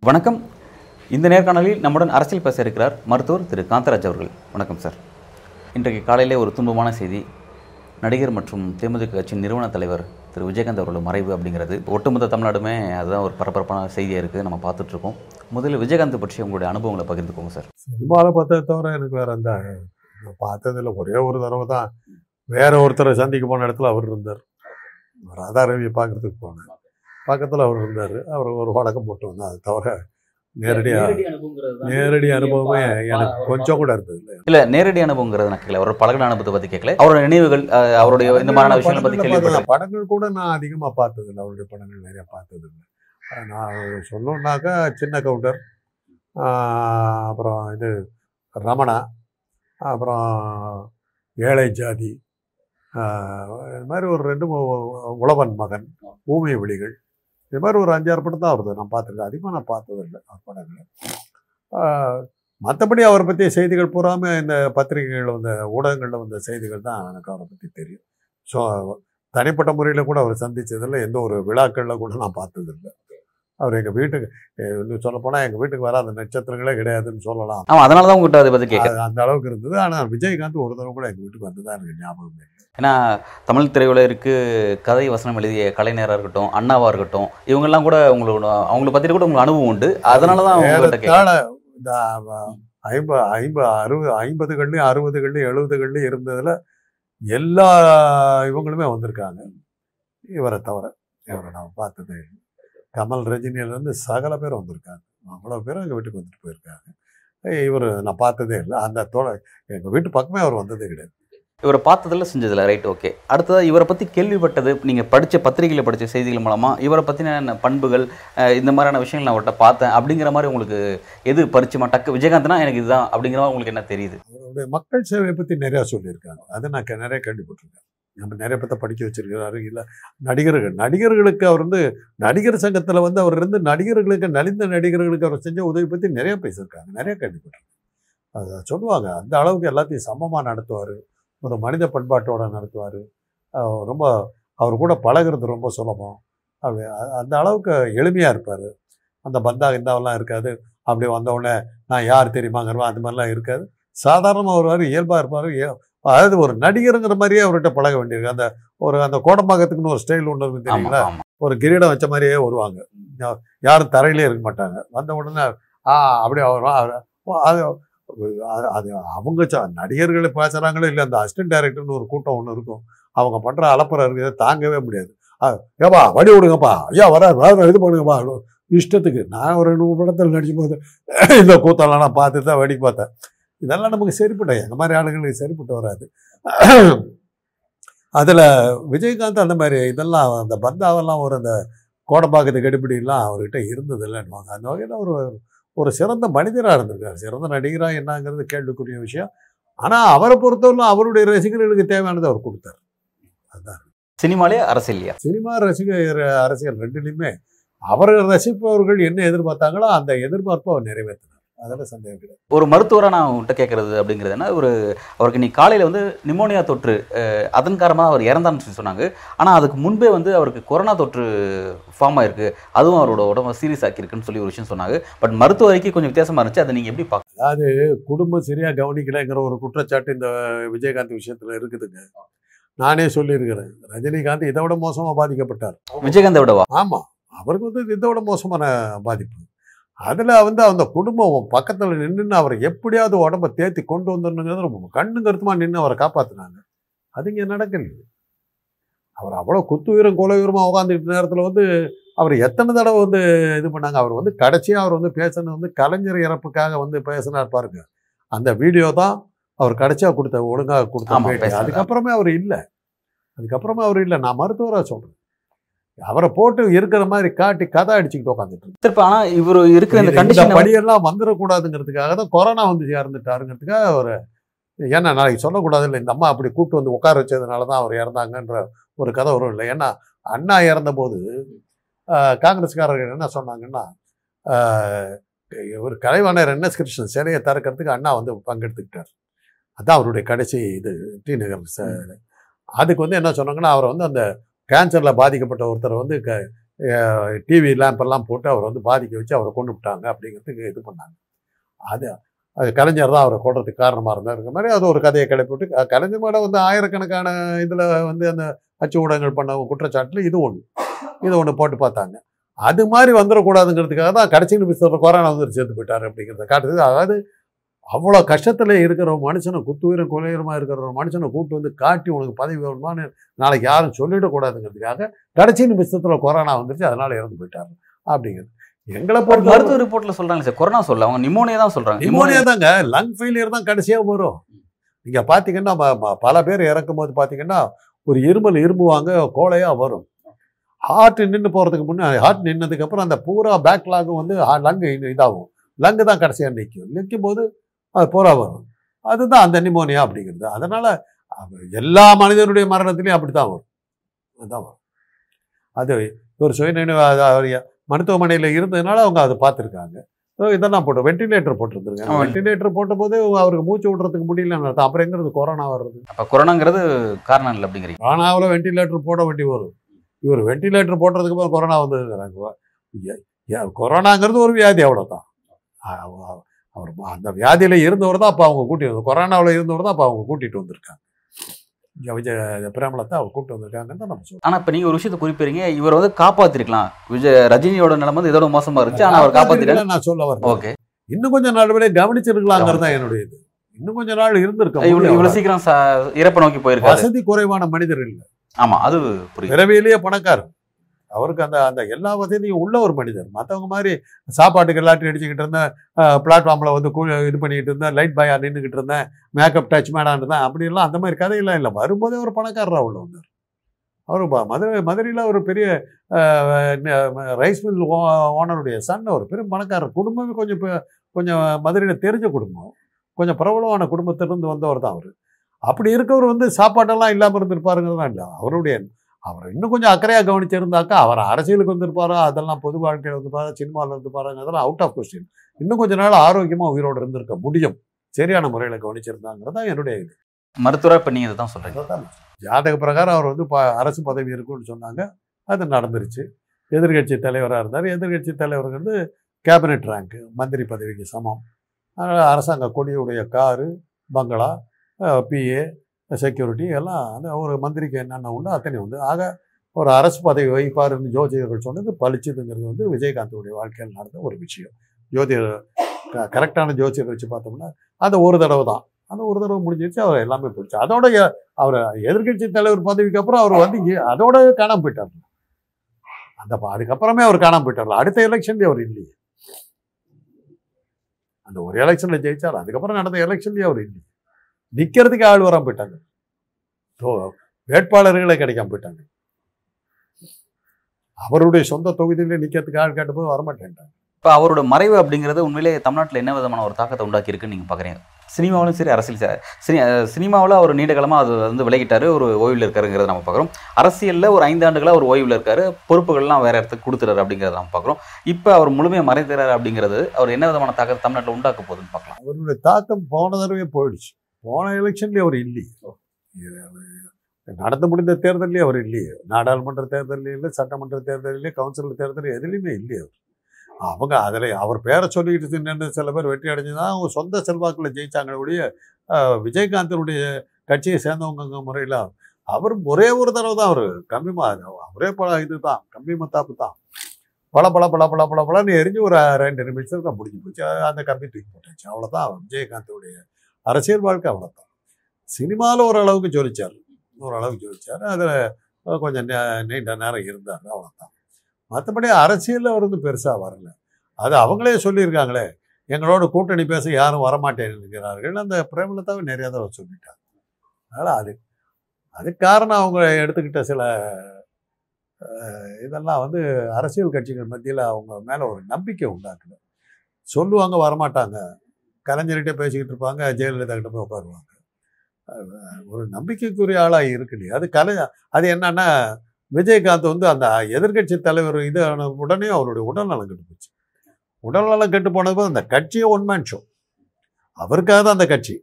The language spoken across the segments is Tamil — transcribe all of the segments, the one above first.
வணக்கம். இந்த நேர்காணலில் நம்முடன் அரசியல் பேச இருக்கிறார் மருத்துவர் திரு காந்தராஜ் அவர்கள். வணக்கம் சார். இன்றைக்கு காலையிலே ஒரு துன்பமான செய்தி. நடிகர் மற்றும் தேமுதிக கட்சியின் நிறுவன தலைவர் திரு விஜயகாந்த் அவர்களோட மறைவு அப்படிங்கிறது. ஒட்டுமொத்த தமிழ்நாடுமே அதுதான் ஒரு பரபரப்பான செய்தியாக இருக்குது நம்ம பார்த்துட்ருக்கோம் முதல்ல விஜயகாந்த் பற்றி உங்களுடைய அனுபவங்களை பகிர்ந்துக்கோங்க சார். சினிமாவில் பார்த்ததை தவிர எனக்கு வேறு அந்த பார்த்ததில்ல. ஒரே ஒரு தடவை தான் வேற ஒருத்தரை சந்திக்க போன இடத்துல அவர் இருந்தார். ராதா ரவியை பார்க்கறதுக்கு போனேன். பக்கத்தில் அவர் இருந்தார். அவர் ஒரு வழக்கம் போட்டு வந்தேன் அது தவிர நேரடியாக நேரடி அனுபவமே எனக்கு கொஞ்சம் கூட இருந்தது இல்லை இல்லை நேரடி அனுபவங்கிறது நான் கேட்கல அவரோட பழகின அனுபவத்தை பற்றி கேட்கல அவரோட நினைவுகள் அவருடைய இந்த மாதிரியான விஷயங்களை பற்றி படங்கள்ல கேள்விப்பட்டேன். படங்கள் கூட நான் அதிகமாக பார்த்ததில்லை. அவருடைய படங்கள் நிறைய பார்த்ததில்லை. அஹ் நான் சொல்லணுன்னாக்கா சின்ன கவுண்டர் அப்புறம் இது ரமணா அப்புறம் ஏழை ஜாதி இது மாதிரி ஒரு ரெண்டு மூ- உழவன் மகன் ஊமை விழிகள் இது மாதிரி ஒரு அஞ்சாறு படம் தான் வருது. நான் பார்த்துருக்கேன். அதிகமாக நான் பார்த்ததில்லை அவர் படங்களை மற்றபடி அவரை பற்றிய செய்திகள் பூராமல் இந்த பத்திரிகைகளில் வந்த ஊடகங்களில் வந்த செய்திகள் தான் எனக்கு அவரை பற்றி தெரியும். ஸோ தனிப்பட்ட முறையில் கூட அவர் சந்தித்ததில்லை எந்த ஒரு விழாக்களில் கூட நான் பார்த்ததில்லை. அவர் எங்கள் வீட்டுக்கு இன்னும் சொல்ல போனால் எங்கள் வீட்டுக்கு வராத நட்சத்திரங்களே கிடையாதுன்னு சொல்லலாம். ஆமாம் அதனால தான் உங்கள்கிட்ட அதை பற்றி கேட்க அந்த அளவுக்கு இருந்தது. ஆனால் விஜயகாந்த் ஒரு தடவை கூட எங்கள் வீட்டுக்கு வந்ததா எனக்கு ஞாபகம் ஏன்னா தமிழ் திரையுலகிற்கு கதை வசனம் எழுதிய கலைஞராக இருக்கட்டும் அண்ணாவா இருக்கட்டும் இவங்கெல்லாம் கூட உங்களோட அவங்கள பற்றி கூட உங்களுக்கு அனுபவம் உண்டு. அதனால தான் இந்த ஐம்ப ஐம்ப அறுபது ஐம்பதுகள்லையும் அறுபதுகள்லையும் எழுபதுகள்லையும் இருந்ததில் எல்லா இவங்களுமே வந்திருக்காங்க. இவரை தவிர இவரை நான் பார்த்ததே இல்லை. கமல் ரஜினியிலேருந்து சகல பேர் வந்திருக்காங்க. அவ்வளோ பேரும் எங்கள் வீட்டுக்கு வந்துட்டு போயிருக்காங்க. இவர் நான் பார்த்ததே இல்லை. அந்த தோழ எங்கள் வீட்டு பக்கமே அவர் வந்ததே கிடையாது. இவரை பார்த்ததில்ல செஞ்சதில்ல. ரைட் ஓகே அடுத்ததாக இவரை பற்றி கேள்விப்பட்டது நீங்கள் படித்த பத்திரிகையில் படித்த செய்திகள் மூலமாக இவரை பற்றின பண்புகள் இந்த மாதிரியான விஷயங்கள் நான் அவர்கிட்ட பார்த்தேன். அப்படிங்கிற மாதிரி உங்களுக்கு எது பரிச்சயமா? டக்கு விஜயகாந்த்னா எனக்கு இதுதான் அப்படிங்கிற மாதிரி உங்களுக்கு என்ன தெரியுது? அவருடைய மக்கள் சேவையை பற்றி நிறையா சொல்லியிருக்காங்க. அதை நான் நிறைய கேள்விப்பட்டிருக்கேன். நம்ம நிறைய பேர்த்த படிக்க வச்சிருக்கிறாரு. இல்லை நடிகர்கள் நடிகர்களுக்கு அவர் வந்து நடிகர் சங்கத்தில் வந்து அவர் இருந்து நடிகர்களுக்கு நலிந்த நடிகர்களுக்கு அவர் செஞ்ச உதவி பற்றி நிறைய பேசியிருக்காங்க. நிறைய கேள்விப்பட்டிருக்காங்க அதை சொல்லுவாங்க. அந்த அளவுக்கு எல்லாத்தையும் சமமாக நடத்துவார். ஒரு மனித பண்பாட்டோடு நடத்துவார். ரொம்ப அவர் கூட பழகுறது ரொம்ப சுலபம். அப்படி அந்த அளவுக்கு எளிமையாக இருப்பார். அந்த பந்தா இந்தாவெல்லாம் இருக்காது. அப்படி வந்தவுடனே நான் யார் தெரியுமாங்கிறவா அந்த மாதிரிலாம் இருக்காது. சாதாரணமாக வருவார் இயல்பாக இருப்பார். அதாவது ஒரு நடிகருங்கிற மாதிரியே அவர்கிட்ட பழக வேண்டியிருக்கு. அந்த ஒரு அந்த கோடம்பாக்கத்துக்குன்னு ஒரு ஸ்டைல் ஒன்று இருக்கு தெரியுங்களா? ஒரு கிரீடம் வச்ச மாதிரியே வருவாங்க. யாரும் தரையிலே இருக்க மாட்டாங்க. வந்த உடனே ஆ அப்படி அவர் அது அது- அவங்க நடிகர்கள் பேசுகிறாங்களோ இல்லை அந்த அசிஸ்டன்ட் டைரக்டர்னு ஒரு கூட்டம் ஒன்று இருக்கும். அவங்க பண்ணுற அலப்பறை இருக்குது தாங்கவே முடியாது. ஏப்பா வழி விடுங்கப்பா. ஐயா வர வர இது பண்ணுங்கப்பா. இஷ்டத்துக்கு நான் ஒரு ரெண்டு மூணு படத்தில் நடிக்கும் போது இந்த கூத்தெல்லாம் நான் பார்த்து தான் வேடிக்கை பார்த்தேன். இதெல்லாம் நமக்கு சரிப்பட்ட இந்த மாதிரி ஆளுங்களுக்கு சரிப்பட்டு வராது. அதில் விஜயகாந்த் அந்த மாதிரி இதெல்லாம் அந்த பந்தாவெல்லாம் ஒரு அந்த கோடம்பாக்கத்து கடிப்பிடிலாம் அவர்கிட்ட இருந்தது இல்லைன்னுவாங்க அந்த வகையில் ஒரு ஒரு சிறந்த மனிதராக இருந்திருக்காரு. சிறந்த நடிகராக என்னங்கிறது கேள்விக்குரிய விஷயம். ஆனால் அவரை பொறுத்தவரைக்கும் அவருடைய ரசிகர்களுக்கு தேவையானதை அவர் கொடுத்தார். அதுதான் சினிமாலே அரசியல்லையா சினிமா ரசிகர் அரசியல் ரெண்டுலையுமே அவரை ரசிப்பவர்கள் என்ன எதிர்பார்த்தாங்களோ அந்த எதிர்பார்ப்பை அவர் நிறைவேற்றினார். அதில் சந்தேகம் கிடையாது. ஒரு மருத்துவராக நான் உங்கள்கிட்ட கேட்குறது அப்படிங்கிறது என்ன? ஒரு அவருக்கு நீ காலையில் வந்து நிமோனியா தொற்று அதன் காரணமாக அவர் இறந்தான்னு சொல்லி சொன்னாங்க. ஆனால் அதுக்கு முன்பே வந்து அவருக்கு கொரோனா தொற்று ஃபார்ம் ஆயிருக்கு. அதுவும் அவரோட உடம்ப சீரியஸ் ஆக்கியிருக்குன்னு சொல்லி ஒரு விஷயம் சொன்னாங்க. பட் மருத்துவ அறிக்கை கொஞ்சம் வித்தியாசமாக இருந்துச்சு. அதை நீங்கள் எப்படி பார்க்க அதாவது குடும்பம் சரியாக கவனிக்கலைங்கிற ஒரு குற்றச்சாட்டு இந்த விஜயகாந்த் விஷயத்தில் இருக்குதுங்க. நானே சொல்லியிருக்கிறேன். ரஜினிகாந்த் இதை விட மோசமாக பாதிக்கப்பட்டார். விஜயகாந்தை விடவா? ஆமாம் அவருக்கு வந்து இதை விட மோசமான பாதிப்பு. அதில் வந்து அந்த குடும்பம் பக்கத்தில் நின்று அவரை எப்படியாவது உடம்ப தேத்தி கொண்டு வந்துடணுங்கிறது ரொம்ப கண்ணு கருத்துமாக நின்று அவரை காப்பாற்றினாங்க அது இங்கே நடக்கல அவர் அவ்வளோ குத்து உயரம் கொலை உயரமாக உட்காந்துக்கிட்ட நேரத்தில் வந்து அவர் எத்தனை தடவை வந்து இது பண்ணாங்க? அவர் வந்து கடைசியாக அவர் வந்து பேசுனது வந்து கலைஞர் இறப்புக்காக வந்து பேசினார் பாருங்க. அந்த வீடியோ தான் அவர் கடைசியாக கொடுத்த ஒழுங்காக கொடுத்த. அதுக்கப்புறமே அவர் இல்லை. அதுக்கப்புறமே அவர் இல்லை. நான் மருத்துவராக சொல்கிறேன் அவரை போட்டு இருக்கிற மாதிரி காட்டி கதை அடிச்சுக்கிட்டு உட்காந்துட்டு திருப்ப ஆனால் இவர் இருக்கிற இந்த கண்டிஷன் படியெல்லாம் வந்துடக்கூடாதுங்கிறதுக்காக தான் கொரோனா வந்து இறந்துட்டாருங்கிறதுக்காக அவர் ஏன்னா நாளைக்கு சொல்லக்கூடாது இல்லை இந்த அம்மா அப்படி கூட்டு வந்து உட்கார வச்சதுனால தான் அவர் இறந்தாங்கன்ற ஒரு கதை வரும் இல்லை. ஏன்னா அண்ணா இறந்தபோது காங்கிரஸ்காரர்கள் என்ன சொன்னாங்கன்னா ஒரு கலைவாணர் என் எஸ் கிருஷ்ணன் சிலையை திறக்கிறதுக்கு அண்ணா வந்து பங்கெடுத்துக்கிட்டார். அதான் அவருடைய கடைசி இது டி நகர் அதுக்கு வந்து என்ன சொன்னாங்கன்னா அவரை வந்து அந்த கேன்சரில் பாதிக்கப்பட்ட ஒருத்தரை வந்து க டிவி லேம்பெல்லாம் போட்டு அவரை வந்து பாதிக்க வச்சு அவரை கொண்டு விட்டாங்க அப்படிங்கிறதுக்கு இது பண்ணாங்க. அது அது கலைஞர் தான் அவரை கொள்றதுக்கு காரணமாக இருந்தாருங்கிற மாதிரி அது ஒரு கதையை கிளப்பி கலைஞர் மேலே வந்து ஆயிரக்கணக்கான இதில் வந்து அந்த அச்சு ஊடகங்கள் பண்ண குற்றச்சாட்டில் இது ஒன்று இது ஒன்று போட்டு பார்த்தாங்க. அது மாதிரி வந்துடக்கூடாதுங்கிறதுக்காக தான் கடைசி நிமிஷத்தில் கொரோனா வந்து சேர்த்து போயிட்டார் அப்படிங்கிறத காட்டுது. அதாவது அவ்வளோ கஷ்டத்தில் இருக்கிற மனுஷனை குத்துயிரம் கொலையுரமாக இருக்கிற ஒரு மனுஷனை கூட்டு வந்து காட்டி உனக்கு பதவி வேணுமான்னு நாளைக்கு யாரும் சொல்லிடக்கூடாதுங்கிறதுக்காக கடைசி நிமிஷத்தில் கொரோனா வந்துருச்சு அதனால இறந்து போயிட்டாரு. அப்படிங்கிறது. எங்களை பொறுத்த மருத்துவ ரிப்போர்ட்ல சொல்றாங்க சார். கொரோனா சொல்ல அவங்க நிமோனியா தான் சொல்றாங்க. நிமோனியா தாங்க. லங் ஃபெயிலியர் தான் கடைசியாக வரும். நீங்கள் பார்த்தீங்கன்னா பல பேர் இறக்கும் போது பார்த்தீங்கன்னா ஒரு இருமல் இரும்புவாங்க கோழையாக வரும். ஹார்ட் நின்று போகிறதுக்கு முன்னே ஹார்ட் நின்னதுக்கு அப்புறம் அந்த பூரா பேக்லாகும் வந்து லங்கு இதாகும். லங்கு தான் கடைசியாக நிற்கும் நிற்கும் போது அது பூரா வரும். அதுதான் அந்த நிமோனியா அப்படிங்கிறது. அதனால் எல்லா மனிதனுடைய மரணத்திலையும் அப்படி தான் வரும். அதுதான் வரும். அது ஒரு சுயநினைவு அது அவர் மருத்துவமனையில் இருந்ததுனால அவங்க அதை பார்த்துருக்காங்க. இதெல்லாம் போட்டு வெண்டிலேட்டர் போட்டிருந்துருக்காங்க. வெண்டிலேட்டர் போட்டபோது அவருக்கு மூச்சு விடுறதுக்கு முடியலன்னு அர்த்தம். அப்புறம் எங்கிறது கொரோனா வர்றது? அப்ப கொரோனாங்கிறது காரணம் இல்லை அப்படிங்கிறீங்க. கொரோனாவில் வெண்டிலேட்டர் போட வேண்டி வரும். இவர் வெண்டிலேட்டர் போடுறதுக்கு அப்புறம் கொரோனா வந்துருக்கிறாங்க கொரோனாங்கிறது ஒரு வியாதி அவ்வளோதான் அவர் அந்த வியாதியில் இருந்தவர் தான் அப்போ அவங்க கூட்டி வந்து கொரோனாவில் இருந்தவர் தான் அப்போ அவங்க கூட்டிகிட்டு வந்திருக்காங்க. விஜய் பிரேமலத்தை அவர் கூப்பிட்டு வந்திருக்காங்கன்னு நம்ம சொல்றோம். ஆனா இப்ப நீங்க ஒரு விஷயத்தை குறிப்பிடுறீங்க இவர் வந்து காப்பாத்திருக்கலாம். விஜய் ரஜினியோட நிலைமை வந்து இதோட மோசமா இருந்துச்சு. ஆனா அவர் காப்பாத்திருக்காரு நான் சொல்ல வரேன் ஓகே. இன்னும் கொஞ்சம் நாள் கவனிச்சிருக்கலாங்கிறது தான் என்னுடைய இது. இன்னும் கொஞ்ச நாள் இருந்திருக்க இவ்வளவு முடியும். இவ்வளவு சீக்கிரம் இறப்பை நோக்கி போயிருக்காரு. வசதி குறைவான மனிதர் இல்லை. ஆமா அது புரியுது. பிறவியிலேயே பணக்காரர். அவருக்கு அந்த அந்த எல்லா வசதியும் உள்ள ஒரு மனிதர். மற்றவங்க மாதிரி சாப்பாட்டுக்கு எல்லாத்தையும் அடிச்சுக்கிட்டு இருந்தேன் பிளாட்ஃபார்மில் வந்து கூ இது பண்ணிக்கிட்டு இருந்தேன் லைட் பாயாக நின்றுக்கிட்டு இருந்தேன் மேக்கப் டச் மேடான் இருந்தேன் அப்படிலாம் அந்த மாதிரி கதையெல்லாம் இல்லை. வரும்போதே ஒரு பணக்காரராக உள்ள வந்தார். அவர் மதுரை மதுரையில் ஒரு பெரிய ரைஸ் மில் ஓனருடைய சன் ஒரு பெரும் பணக்காரர் குடும்பமே கொஞ்சம் கொஞ்சம் மதுரையில் தெரிஞ்ச குடும்பம். கொஞ்சம் பிரபலமான குடும்பத்திலிருந்து வந்தவர் தான் அவர். அப்படி இருக்கவர் வந்து சாப்பாட்டெல்லாம் இல்லாமல் இருந்திருப்பாருங்கிறதான் இல்லை. அவருடைய அவர் இன்னும் கொஞ்சம் அக்கறையாக கவனிச்சிருந்தாக்கா அவர் அரசியலுக்கு வந்திருப்பாரா அதெல்லாம் பொது வாழ்க்கையில் வந்திருப்பாரா சினிமாவில் இருந்திருப்பாருங்க அதெல்லாம் அவுட் ஆஃப் கொஸ்டின் இன்னும் கொஞ்ச நாள் ஆரோக்கியமாக உயிரோடு இருந்திருக்க முடியும். சரியான முறையில் கவனிச்சிருந்தாங்கிறது தான் என்னுடைய இது. மருத்துவரா இப்ப நீங்க இதை தான் சொல்றீங்க. அதான் ஜாதக பிரகாரம் அவர் வந்து அரசு பதவி இருக்குன்னு சொன்னாங்க. அது நடந்துருச்சு. எதிர்கட்சி தலைவராக இருந்தார். எதிர்கட்சி தலைவருங்கிறது கேபினெட் ரேங்க்கு மந்திரி பதவிக்கு சமம். அதனால் அரசாங்க கொடியுடைய காரு பங்களா பிஏ செக்யூரிட்டி எல்லாம் அந்த ஒரு மந்திரிக்கு என்னென்ன உண்டோ அத்தனை உண்டு. ஆக ஒரு அரசு பதவி வைப்பார்னு ஜோதிடர்கள் சொன்னது பளிச்சதுங்கிறது வந்து விஜயகாந்தோடைய வாழ்க்கையில் நடந்த ஒரு விஷயம். ஜோதிடர் க- கரெக்டான ஜோதிடர் வச்சு பார்த்தோம்னா அந்த ஒரு தடவை தான். அந்த ஒரு தடவை முடிஞ்சிருச்சு அவர் எல்லாமே போயிடுச்சு. அதோட அவரை அவர் எதிர்க்கட்சி தலைவர் பதவிக்கு அப்புறம் அவர் வந்து அதோட காணாம போயிட்டார் அந்த அதுக்கப்புறமே அவர் காணாமல் போயிட்டார் அடுத்த எலெக்ஷன்லேயே அவர் இல்லையே. அந்த ஒரு எலெக்ஷன்ல ஜெயிச்சார் அதுக்கப்புறம் நடந்த எலெக்ஷன்லேயே அவர் இல்லையே. நிக்கிறதுக்கு ஆள் வராம போயிட்டாங்க. வேட்பாளர்களே கிடைக்காம போயிட்டாங்க. அவருடைய சொந்த தொகுதியில நிக்கிறதுக்கு ஆள் கேட்டபோது வரமாட்டேன்ட்டாங்க. இப்ப அவரோட மறைவு அப்படிங்கிறது உண்மையிலே தமிழ்நாட்டுல என்ன விதமான ஒரு தாக்கத்தை உண்டாக்கி இருக்குன்னு நீங்க பாக்குறீங்க? சினிமாவிலும் சரி அரசியல் சரி சினி சினிமாவில் அவர் நீண்ட காலமா அது வந்து விலகிட்டாரு ஒரு ஓய்வில் இருக்காருங்கிறத நம்ம பார்க்குறோம் அரசியல்ல ஒரு ஐந்து ஆண்டுகளா ஒரு ஓய்வில் இருக்காரு பொறுப்புகள்லாம் வேற இடத்துக்கு கொடுத்துறாரு அப்படிங்கிறத நம்ம பார்க்குறோம் இப்போ அவர் முழுமையாக மறைந்துறாரு அப்படிங்கிறது அவர் என்ன விதமான தாக்கத்தை தமிழ்நாட்டில் உண்டாக்க போகுதுன்னு பார்க்கலாம் அவருடைய தாக்கம் போன தடவை போயிடுச்சு. போன எலெக்ஷன்லேயே அவர் இல்லையே. நடத்த முடிந்த தேர்தல்லையே அவர் இல்லையே. நாடாளுமன்ற தேர்தலையும் இல்லை சட்டமன்ற தேர்தலையும் கவுன்சிலர் தேர்தல் எதுலேயுமே இல்லையே அவர். அவங்க அதில் அவர் பேரை சொல்லிக்கிட்டு நின்று சில பேர் வெற்றி அடைஞ்சுதான் அவங்க சொந்த செல்வாக்கில் ஜெயிச்சாங்களே ஒழிய விஜயகாந்தனுடைய கட்சியை சேர்ந்தவங்க முறையில் அவர் ஒரே ஒரு தடவை தான் அவர். கம்மிமா அவரே பல இதுதான் கம்மி மத்தாப்பு தான். பல பல பல பல பல பலன்னு எரிஞ்சு ஒரு ரெண்டு நிமிஷத்துக்கு தான் முடிஞ்சு போச்சு. அந்த கம்பி தூக்கி போட்டாச்சு. அவ்வளோதான் விஜயகாந்தோடைய அரசியல் வாழ்க்கை அவ்வளோதான் சினிமாவில் ஓரளவுக்கு ஜொலிச்சார் ஓரளவுக்கு ஜொலிச்சார் அதில் கொஞ்சம் நே- நீண்ட நேரம் இருந்தார் அவ்வளோதான் மற்றபடி அரசியலில் அவர் வந்து பெருசாக வரல. அது அவங்களே சொல்லியிருக்காங்களே எங்களோட கூட்டணி பேச யாரும் வரமாட்டேங்கிறார்கள். அந்த பிரேமலதாவை நிறையா தான் சொல்லிட்டாங்க அதனால் அது அதுக்கு காரணம் அவங்க எடுத்துக்கிட்ட சில இதெல்லாம் வந்து அரசியல் கட்சிகள் மத்தியில் அவங்க மேலே ஒரு நம்பிக்கை உண்டாக்குது. சொல்லுவாங்க வரமாட்டாங்க. கலைஞர்கிட்ட பேசிக்கிட்டு இருப்பாங்க ஜெயலலிதா கிட்ட போய் உட்காருவாங்க. ஒரு நம்பிக்கைக்குரிய ஆளாக இருக்கு இல்லையா அது கலை அது என்னன்னா விஜயகாந்த் வந்து அந்த எதிர்க்கட்சி தலைவர் இது ஆன உடனே அவருடைய உடல்நலம் கெட்டு போச்சு. உடல்நலம் கெட்டு போனது அந்த கட்சியே ஒன்மேன் ஷோ அவருக்காக தான் அந்த கட்சி.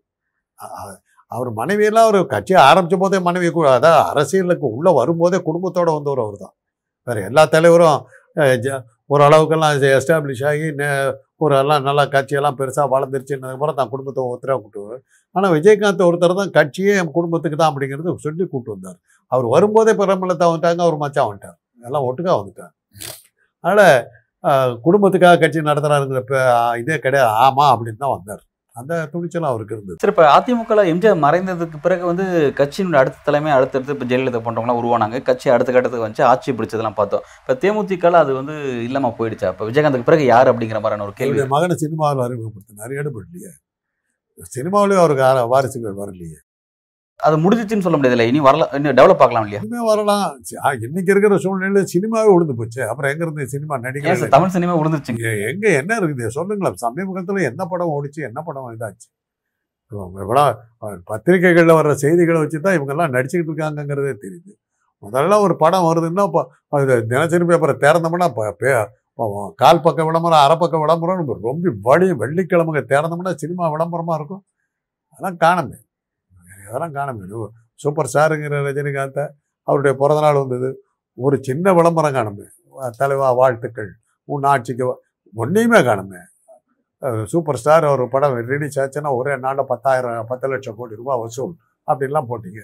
அவர் மனைவியெல்லாம் அவர் கட்சியை ஆரம்பித்த போதே மனைவி கூட அதான் அரசியலுக்கு உள்ளே வரும்போதே குடும்பத்தோடு வந்தவர் அவர் தான் வேறு எல்லா தலைவரும் ஓரளவுக்கெல்லாம் ஜ- எஸ்டாப்ளிஷ் ஆகி ஒரு எல்லாம் நல்லா கட்சியெல்லாம் பெருசாக வளர்ந்துருச்சுன்னதுக்கப்புறம் தான் குடும்பத்தை ஒருத்தராக கூப்பிட்டு ஆனால் விஜயகாந்த் ஒருத்தர் தான் கட்சியே என் குடும்பத்துக்கு தான் அப்படிங்கிறது சொல்லி கூப்பிட்டு வந்தார். அவர் வரும்போதே பிரபலத்தை வந்துட்டாங்க அவர் மச்சான் வந்துட்டார். எல்லாம் ஒட்டுக்கா வந்துட்டார். அதனால் குடும்பத்துக்காக கட்சி நடத்துகிறாருங்கிற இதே கிடையாது. ஆமாம் அப்படின்னு தான் வந்தார். அந்த துணிச்சலும் அவருக்கு இருந்தது. சரி இப்போ அதிமுகல எம்ஜிஆர் மறைந்ததுக்கு பிறகு வந்து கட்சியினுடைய அடுத்த தலைமை அடுத்தடுத்து இப்போ ஜெயலலிதா போன்றவங்களாம் உருவானாங்க. கட்சி அடுத்த கட்டத்துக்கு வந்து ஆட்சி பிடிச்சதெல்லாம் பார்த்தோம். இப்போ தேமுதிகல அது வந்து இல்லாம போயிடுச்சா? இப்போ விஜயகாந்துக்கு பிறகு யார் அப்படிங்கிற மாதிரியான ஒரு கேள்வி. மகனை சினிமாவில் அறிமுகப்படுத்தினார். ஈடுபடலையே சினிமாவிலேயே அவருக்கு வாரிசுகள் வரலையே. அது முடிஞ்சிச்சுன்னு சொல்ல முடியாதுல்ல இனி வரல இன்னும் டெவலப் ஆகலாம் இல்லையா? இனிமே வரலாம். இன்னைக்கு இருக்கிற சூழ்நிலையில சினிமாவே விழுந்து போச்சு. அப்புறம் எங்க இருந்து சினிமா நடிகர் தமிழ் சினிமா விழுந்துருச்சுங்க எ- எங்க என்ன இருக்குது? சொல்லுங்களேன். சமீபத்தில் என்ன படம் ஓடிச்சு என்ன படம் இதாச்சு? இவ்வளோ பத்திரிகைகளில் வர்ற செய்திகளை வச்சு தான் இவங்கெல்லாம் நடிச்சுக்கிட்டு இருக்காங்கங்கிறதே தெரியுது. முதல்ல ஒரு படம் வருதுன்னா இப்போ தினசரி பேப்பரை திறந்தோம்னா கால் பக்க விளம்பரம் அரை பக்க விளம்பரம் ரொம்ப வழி வெள்ளிக்கிழமைங்க திறந்தோம்னா சினிமா விளம்பரமாக இருக்கும். அதெல்லாம் காணமே. அதெல்லாம் காணமே சூப்பர் ஸ்டாருங்கிற ரஜினிகாந்தை அவருடைய பிறந்தநாள் வந்தது. ஒரு சின்ன விளம்பரம் காணுமே. தலைவா வாழ்த்துக்கள். உன் ஆட்சிக்கு ஒன்றையுமே காணுமே. சூப்பர் ஸ்டார் ஒரு படம் ரிலீஸ் ஆச்சுன்னா ஒரே நாளில் பத்தாயிரம் பத்து லட்சம் கோடி ரூபாய் வசூல் அப்படின்லாம் போட்டீங்க.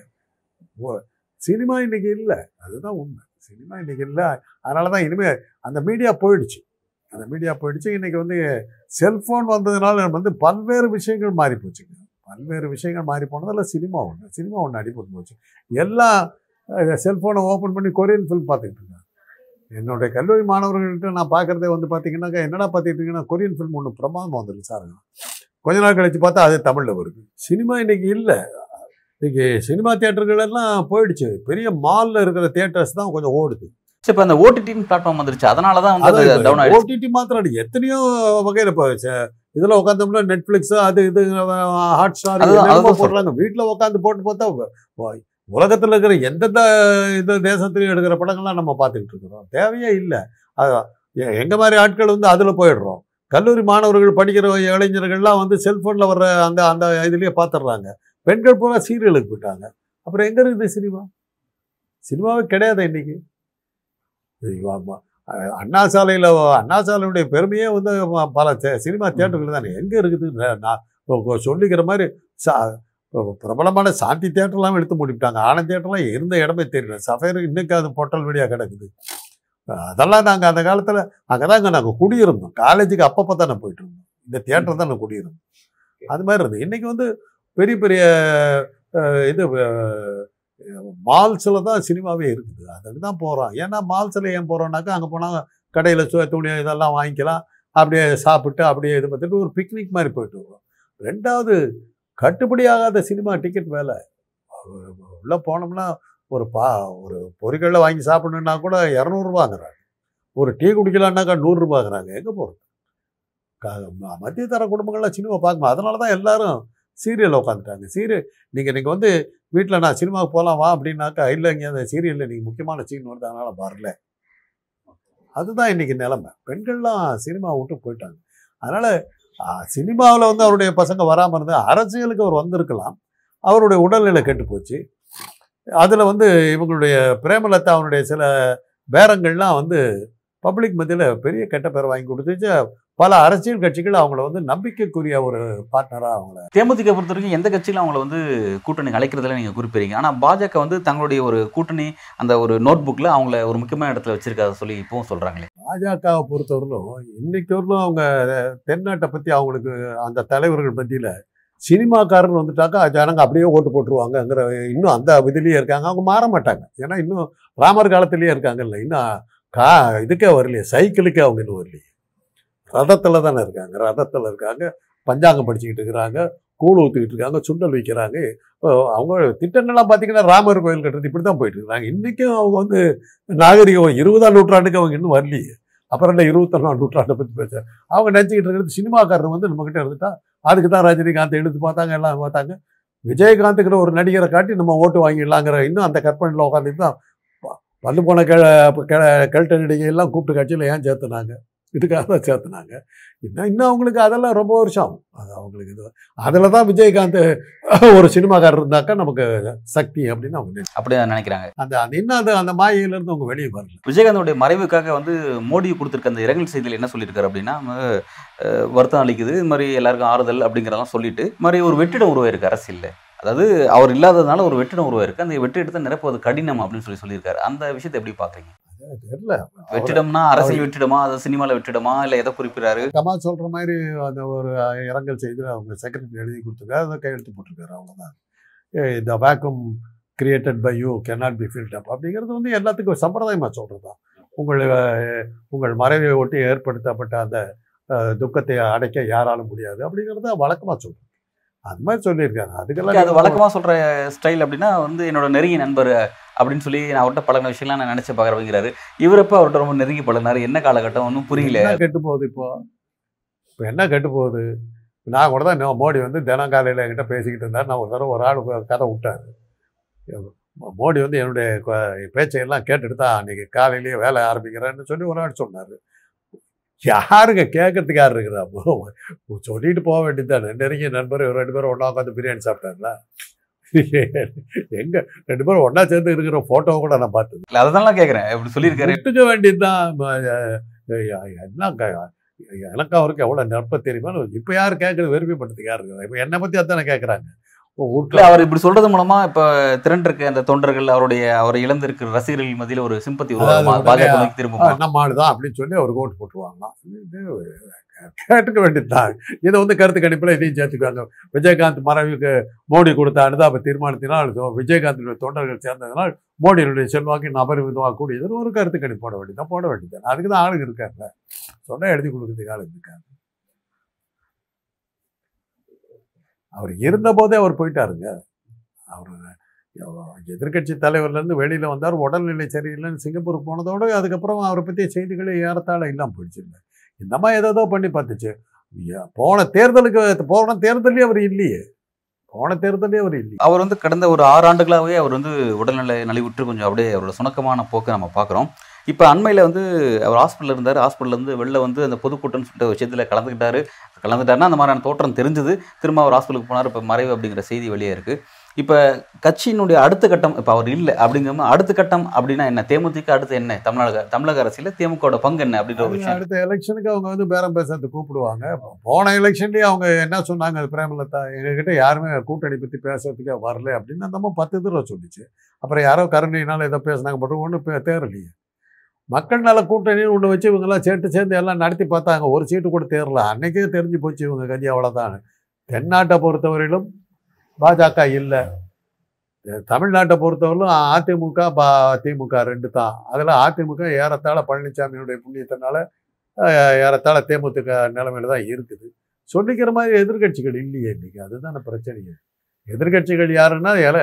ஓ- சினிமா இன்றைக்கி இல்லை. அதுதான் உண்மை. சினிமா இன்றைக்கி இல்லை. அதனால தான் இனிமேல் அந்த மீடியா போயிடுச்சு. அந்த மீடியா போயிடுச்சு. இன்றைக்கி வந்து செல்ஃபோன் வந்ததுனால வந்து பல்வேறு விஷயங்கள் மாறி போச்சுங்க பல்வேறு விஷயங்கள் மாறி போனதில் சினிமா ஒன்று சினிமா ஒன்று அடிபட்டு போச்சு. எல்லாம் செல்ஃபோனை ஓப்பன் பண்ணி கொரியன் ஃபிலிம் பார்த்துக்கிட்டு இருக்காங்க என்னுடைய கல்லூரி மாணவர்கள்ட்ட நான் பார்க்குறதே வந்து பார்த்தீங்கன்னாக்கா என்னடா பார்த்துட்டு இருக்கீங்கன்னா கொரியன் ஃபிலிம் ஒன்று பிரமாதமாக வந்துருக்கு சாருங்க கொஞ்ச நாள் கழிச்சு பார்த்தா அது தமிழில் வருது. சினிமா இன்னைக்கு இல்லை. இன்னைக்கு சினிமா தியேட்டர்கள் எல்லாம் போயிடுச்சு. பெரிய மாலில் இருக்கிற தியேட்டர்ஸ் தான் கொஞ்சம் ஓடுது. சரி இப்போ அந்த ஓடிடின்னு பிளாட்ஃபார்ம் வந்துருச்சு. அதனால தான் வந்து டவுன் ஓடிடி மாத்திரம். எத்தனையோ வகையில் இப்போ இதில் உட்காந்தோம்னா நெட்ஃப்ளிக்ஸ் அது இது ஹாட் ஸ்டார் போடுறாங்க. வீட்டில் உட்காந்து போட்டு பார்த்தா உலகத்தில் இருக்கிற எந்தெந்த இது தேசத்துலையும் எடுக்கிற படங்கள்லாம் நம்ம பார்த்துக்கிட்டு இருக்கிறோம். தேவையே இல்லை. எங்கள் மாதிரி ஆட்கள் வந்து அதில் போயிடுறோம். கல்லூரி மாணவர்கள் படிக்கிற இளைஞர்கள்லாம் வந்து செல்ஃபோனில் வர்ற அந்த அந்த இதுலேயே பார்த்துடுறாங்க. பெண்கள் பூரா சீரியலுக்கு போயிட்டாங்க. அப்புறம் எங்கே இருக்குது சினிமா? சினிமாவே கிடையாது இன்னைக்கு? ஐயோ, ஆமா. அஹ் அண்ணா சாலையில் அண்ணா சாலையுடைய பெருமையே வந்து பல தே- சினிமா தேட்டர்கள் தானே? எங்கே இருக்குது? நான் சொல்லிக்கிற மாதிரி சா பிரபலமான சாந்தி தேட்டர்லாம் எடுத்து மூடிவிட்டாங்க. ஆனந்த் தேட்டர்லாம் இருந்த இடமே தெரியல. சஃபேர் இன்னைக்கு அது பொட்டல் வழியாக கிடக்குது. அதெல்லாம் நாங்கள் அந்த காலத்தில் அங்கே தாங்க நாங்கள் குடியிருந்தோம். காலேஜுக்கு அப்பப்போ தானே போயிட்டு இருந்தோம் இந்த தேட்டர் தான் நான் குடியிருந்தோம். அது மாதிரி இருந்தது. இன்றைக்கி வந்து பெரிய பெரிய இது மால்ஸில் தான் சினிமாவே இருக்குது. அதுக்கு தான் போகிறோம் ஏன்னா மால்ஸில் ஏன் போகிறோம்னாக்கா அங்கே போனால் கடையில் சு துணி இதெல்லாம் வாங்கிக்கலாம். அப்படியே சாப்பிட்டு அப்படியே இது பார்த்துட்டு ஒரு பிக்னிக் மாதிரி போயிட்டு வருவோம். ரெண்டாவது கட்டுப்படியாகாத சினிமா டிக்கெட் வேலை உள்ளே போனோம்னா ஒரு பா ஒரு பொறிகளில் வாங்கி சாப்பிடணுன்னா கூட இரநூறுபாங்கிறாங்க ஒரு டீ குடிக்கலான்னாக்கா நூறுரூபாங்கிறாங்க எங்கே போகிறது மத்திய தர குடும்பங்கள்லாம் சினிமா பார்க்கணும் அதனால தான் எல்லாரும் சீரியல் உட்காந்துட்டாங்க சீரியல் நீங்கள் நீங்கள் வந்து வீட்டில் நான் சினிமாவுக்கு போகலாம் வா அப்படின்னாக்கா இல்லைங்க அந்த சீரியலில் நீங்கள் முக்கியமான சீன் வருது அதனால் வரல. அதுதான் இன்னைக்கு நிலமை. பெண்கள்லாம் சினிமா விட்டு போயிட்டாங்க. அதனால் சினிமாவில் வந்து அவருடைய பசங்க வராமல் இருந்து அரசியலுக்கு அவர் வந்திருக்கலாம். அவருடைய உடல்நிலை கெட்டு போச்சு. அதில் வந்து இவங்களுடைய பிரேமலதா அவனுடைய சில பேரங்கள்லாம் வந்து பப்ளிக் மத்தியில் பெரிய கெட்ட பேர் வாங்கி கொடுத்துச்சு. பல அரசியல் கட்சிகள் அவங்கள வந்து நம்பிக்கைக்குரிய ஒரு பார்ட்னராக அவங்கள தேமுதிக பொறுத்த வரைக்கும் எந்த கட்சியிலும் அவங்கள வந்து கூட்டணி அழைக்கிறதுல நீங்கள் குறிப்பிடுறீங்க. ஆனால் பாஜக வந்து தங்களுடைய ஒரு கூட்டணி அந்த ஒரு நோட் புக்கில் அவங்கள ஒரு முக்கியமான இடத்துல வச்சிருக்காத சொல்லி இப்பவும் சொல்கிறாங்களே பாஜகவை பொறுத்தவரையிலும் இன்னைக்கு வரலும் அவங்க தென்னாட்டை பற்றி அவங்களுக்கு அந்த தலைவர்கள் பற்றியில் சினிமாக்காரர் வந்துட்டாக்கா ஜனங்க அப்படியே ஓட்டு போட்டுருவாங்கங்கிற இன்னும் அந்த விதிலேயே இருக்காங்க. அவங்க மாற மாட்டாங்க. ஏன்னா இன்னும் ராமர் காலத்திலேயே இருக்காங்கல்ல. இன்னும் கா இதுக்கே வரலையே. சைக்கிளுக்கே அவங்க இன்னும் வரலையே. ரதத்தில் தானே இருக்காங்க. ரதத்தில் இருக்காங்க. பஞ்சாங்கம் படிச்சுக்கிட்டு இருக்கிறாங்க. கூழ் ஊற்றிக்கிட்டு இருக்காங்க. சுண்டல் வைக்கிறாங்க. அவங்க திட்டங்கள்லாம் பார்த்தீங்கன்னா ராமர் கோயில் கட்டுறது இப்படி தான் போயிட்டு இருக்கிறாங்க. இன்றைக்கும் அவங்க வந்து நாகரிகம் இருபதாம் நூற்றாண்டுக்கு அவங்க இன்னும் வரலையே. அப்புறம் இல்லை இருபத்தொன்னாம் நூற்றாண்டை பற்றி பேச. அவங்க நினச்சிக்கிட்டு இருக்கிறது சினிமாக்காரர் வந்து நம்மக்கிட்ட இருந்துட்டா அதுக்கு தான் ரஜினிகாந்த் எடுத்து பார்த்தாங்க எல்லாம் பார்த்தாங்க. விஜயகாந்துங்கிற ஒரு நடிகரை காட்டி நம்ம ஓட்டு வாங்கிடலாங்கிற இன்னும் அந்த கற்பனையில் உட்காந்துட்டு தான். வந்து போன கெ கெ- கெல்ட்ட நடிகையெல்லாம் கூப்பிட்டு கட்சியில் ஏன் சேர்த்துனாங்க? இதுக்காக தான் சேர்த்துனாங்க. இன்னும் இன்னும் அவங்களுக்கு அதெல்லாம் ரொம்ப வருஷம் ஆகும். அது அவங்களுக்கு இது அதில் தான் விஜயகாந்த் ஒரு சினிமாக்காரர் இருந்தாக்கா நமக்கு சக்தி அப்படின்னு அவங்க அப்படி நினைக்கிறாங்க. அந்த அந்த இன்னும் அது அந்த மாயையிலேருந்து அவங்க வெளியே வரல. விஜயகாந்தோடைய மறைவுக்காக வந்து மோடி கொடுத்துருக்க அந்த இரங்கல் செய்தியில் என்ன சொல்லியிருக்காரு அப்படின்னா வருத்தம் அளிக்குது. இது மாதிரி எல்லாருக்கும் ஆறுதல் அப்படிங்கிறதெல்லாம் சொல்லிட்டு மாதிரி ஒரு வெற்றிடம் உருவாயிருக்கு அரசியல்ல. அதாவது அவர் இல்லாததுனால ஒரு வெற்றிடம் உருவாயிருக்கு. அந்த வெற்றிடத்தை நிரப்புவது கடினம் அப்படின்னு சொல்லி சொல்லியிருக்காரு. அந்த விஷயத்தை எப்படி பாக்குறீங்க? தெரியல. வெற்றிடம்னா அரசியல் வெற்றிடமா அது சினிமால வெற்றிடமா இல்ல எதை குறிப்பிடாரு கமல் சொல்ற மாதிரி அந்த ஒரு இரங்கல் செய்தியில் அவங்க செக்ரட்டரி எழுதி கொடுத்துருக்காரு. அதை கையெழுத்து போட்டிருக்காரு. அவ்வளோதான் இந்த vacuum created by you cannot be filled up. அப்படிங்கிறது வந்து எல்லாத்துக்கும் சம்பிரதாயமாக சொல்கிறது தான் உங்கள் உங்கள் மறைவை ஒட்டி ஏற்படுத்தப்பட்ட அந்த துக்கத்தை அடைக்க யாராலும் முடியாது. அப்படிங்கிறத வழக்கமாக சொல்கிறோம் அது மாதிரி சொல்லியிருக்காரு. அது அதுக்கெல்லாம் வழக்கமா சொல்ற ஸ்டைல் அப்படின்னா வந்து என்னோட நெருங்கிய நண்பர் அப்படின்னு சொல்லி நான் அவர்கிட்ட பழகின விஷயம்லாம் நான் நினைச்சு பாக்குறவங்கிறாரு இப்போ அவர்கிட்ட ரொம்ப நெருங்கி பழகினாரு. என்ன காலகட்டம்? ஒன்றும் புரியல. கெட்டு போகுது இப்போ? இப்போ என்ன கெட்டு போகுது? நான் கூட தான் இன்னும் மோடி வந்து தினம் காலையில் என்கிட்ட பேசிக்கிட்டு இருந்தார். நான் ஒரு தடவை ஒரு ஆள் கதை விட்டார். மோடி வந்து என்னுடைய பேச்சையெல்லாம் கேட்டுட்டு தான் அன்றைக்கி காலையிலேயே வேலை ஆரம்பிக்கிறேன்னு சொல்லி ஒரு ஆள் சொன்னார். யாருங்க? கேட்கறதுக்கு யார் இருக்கிறா? சொல்லிட்டு போக வேண்டியது தானே நெருங்கிய நண்பர் ரெண்டு பேரும் ஒன்றா உட்காந்து பிரியாணி சாப்பிட்டாங்களா எங்க ரெண்டு பேரும் ஒன்றா சேர்ந்து இருக்கிற ஃபோட்டோ கூட நான் பார்த்தது இல்ல. அதனால கேக்குறேன். இப்படி சொல்லியிருக்காரு. விட்டுக்க வேண்டியதுதான். என்ன எனக்கு அவருக்கு எவ்வளோ நட்பு தெரியுமா இப்போ யார் கேட்குறது விரும்பிப்பட்டதுக்கு யார் இப்போ என்னை பற்றி அதானே கேட்குறாங்க வீட்டில் அவர் இப்படி சொல்றது மூலமா இப்ப திரண்டிருக்க அந்த தொண்டர்கள் அவருடைய அவரை இழந்திருக்கிற ரசிகர்கள் மத்தியில ஒரு சிம்பத்தி நம்ம ஆளு தான் அப்படின்னு சொல்லி அவர் ஓட்டு போட்டுருவாங்களாம். கேட்டுக்க வேண்டியதுதான் இதை வந்து கருத்து கணிப்பில் இதையும் சேர்த்துக்குவாங்க. விஜயகாந்த் மறைவுக்கு மோடி கொடுத்த அனுதாப தீர்மானத்தினால் இதோ விஜயகாந்தினுடைய தொண்டர்கள் சேர்ந்ததனால் மோடியினுடைய செல்வாக்கு அபரிமிதமாக கூடியதுன்னு ஒரு கருத்து கணிப்பு போட வேண்டியதான் போட வேண்டியது அதுக்கு தான் ஆளுங்க இருக்காங்க சொன்னால் எழுதி கொடுக்குறதுக்கு ஆளுங்க இருக்காங்க அவர் இருந்தபோதே அவர் போயிட்டாருங்க. அவர் எதிர்க்கட்சி தலைவர்லேருந்து வெளியில் வந்தார் உடல்நிலை சரியில்லைன்னு சிங்கப்பூர் போனதோட அதுக்கப்புறம் அவரை பற்றிய செய்திகளே ஏறத்தாழ இல்லாமல் போயிடுச்சுங்க இந்த மாதிரி ஏதோ பண்ணி பார்த்துச்சு. ஐயா, போன தேர்தலுக்கு போன தேர்தலே அவர் இல்லையே. போன தேர்தலே அவர் இல்லை அவர் வந்து கடந்த ஒரு ஆறு ஆண்டுகளாகவே அவர் வந்து உடல்நிலை நலிவுற்று கொஞ்சம் அப்படியே அவரோட சுணக்கமான போக்கை நம்ம பார்க்குறோம். இப்போ அண்மையில் வந்து அவர் ஹாஸ்பிட்டலில் இருந்தார். ஹாஸ்பிட்டல்ல இருந்து வெளில வந்து அந்த பொதுக்கூட்டம்னு சொல்லிட்டு விஷயத்தில் கலந்துக்கிட்டாரு. கலந்துட்டாருன்னா அந்த மாதிரியான தோற்றம் தெரிஞ்சது. திரும்ப அவர் ஹாஸ்பிட்டலுக்கு போனார். இப்போ மறைவு அப்படிங்கிற செய்தி வெளியே இருக்குது இப்போ கட்சியினுடைய அடுத்த கட்டம் இப்போ அவர் இல்லை அப்படிங்கிற அடுத்த கட்டம் அப்படின்னா என்ன? தேமுதிக அடுத்து என்ன? தமிழக தமிழக அரசியல் திமுகவோட பங்கு என்ன அப்படின்ற ஒரு விஷயம். அடுத்த எலெக்ஷனுக்கு அவங்க வந்து பேரம் பேசுறதுக்கு கூப்பிடுவாங்க. போன எலெக்ஷன்லேயே அவங்க என்ன சொன்னாங்க? பிரேமலதா எங்ககிட்ட யாருமே கூட்டணி பற்றி பேசுறதுக்கே வரல அப்படின்னு அந்த அம்மா பத்து தடவை சொல்லிச்சு. அப்புறம் யாரோ கருணையினால ஏதோ பேசுனாங்க மட்டும் ஒன்றும் தேரலையே. மக்கள் நல கூட்டணின்னு ஒன்று வச்சு இவங்கெல்லாம் சேர்த்து சேர்ந்து எல்லாம் நடத்தி பார்த்தாங்க. ஒரு சீட்டு கூட தேரல. அன்னைக்கே தெரிஞ்சு போச்சு இவங்க கதி அவ்வளோதான் தென்னாட்டை பொறுத்தவரையிலும் பாஜக இல்லை. தமிழ்நாட்டை பொறுத்தவரையிலும் அதிமுக பா திமுக ரெண்டு தான். அதில் அதிமுக ஏறத்தாழ பழனிசாமியுடைய புண்ணியத்தினால ஏறத்தாழ தேமுதிக நிலைமையில தான் இருக்குது. சொல்லிக்கிற மாதிரி எதிர்க்கட்சிகள் இல்லையே இன்றைக்கி அதுதானே பிரச்சனையே. எதிர்க்கட்சிகள் யாருன்னா எல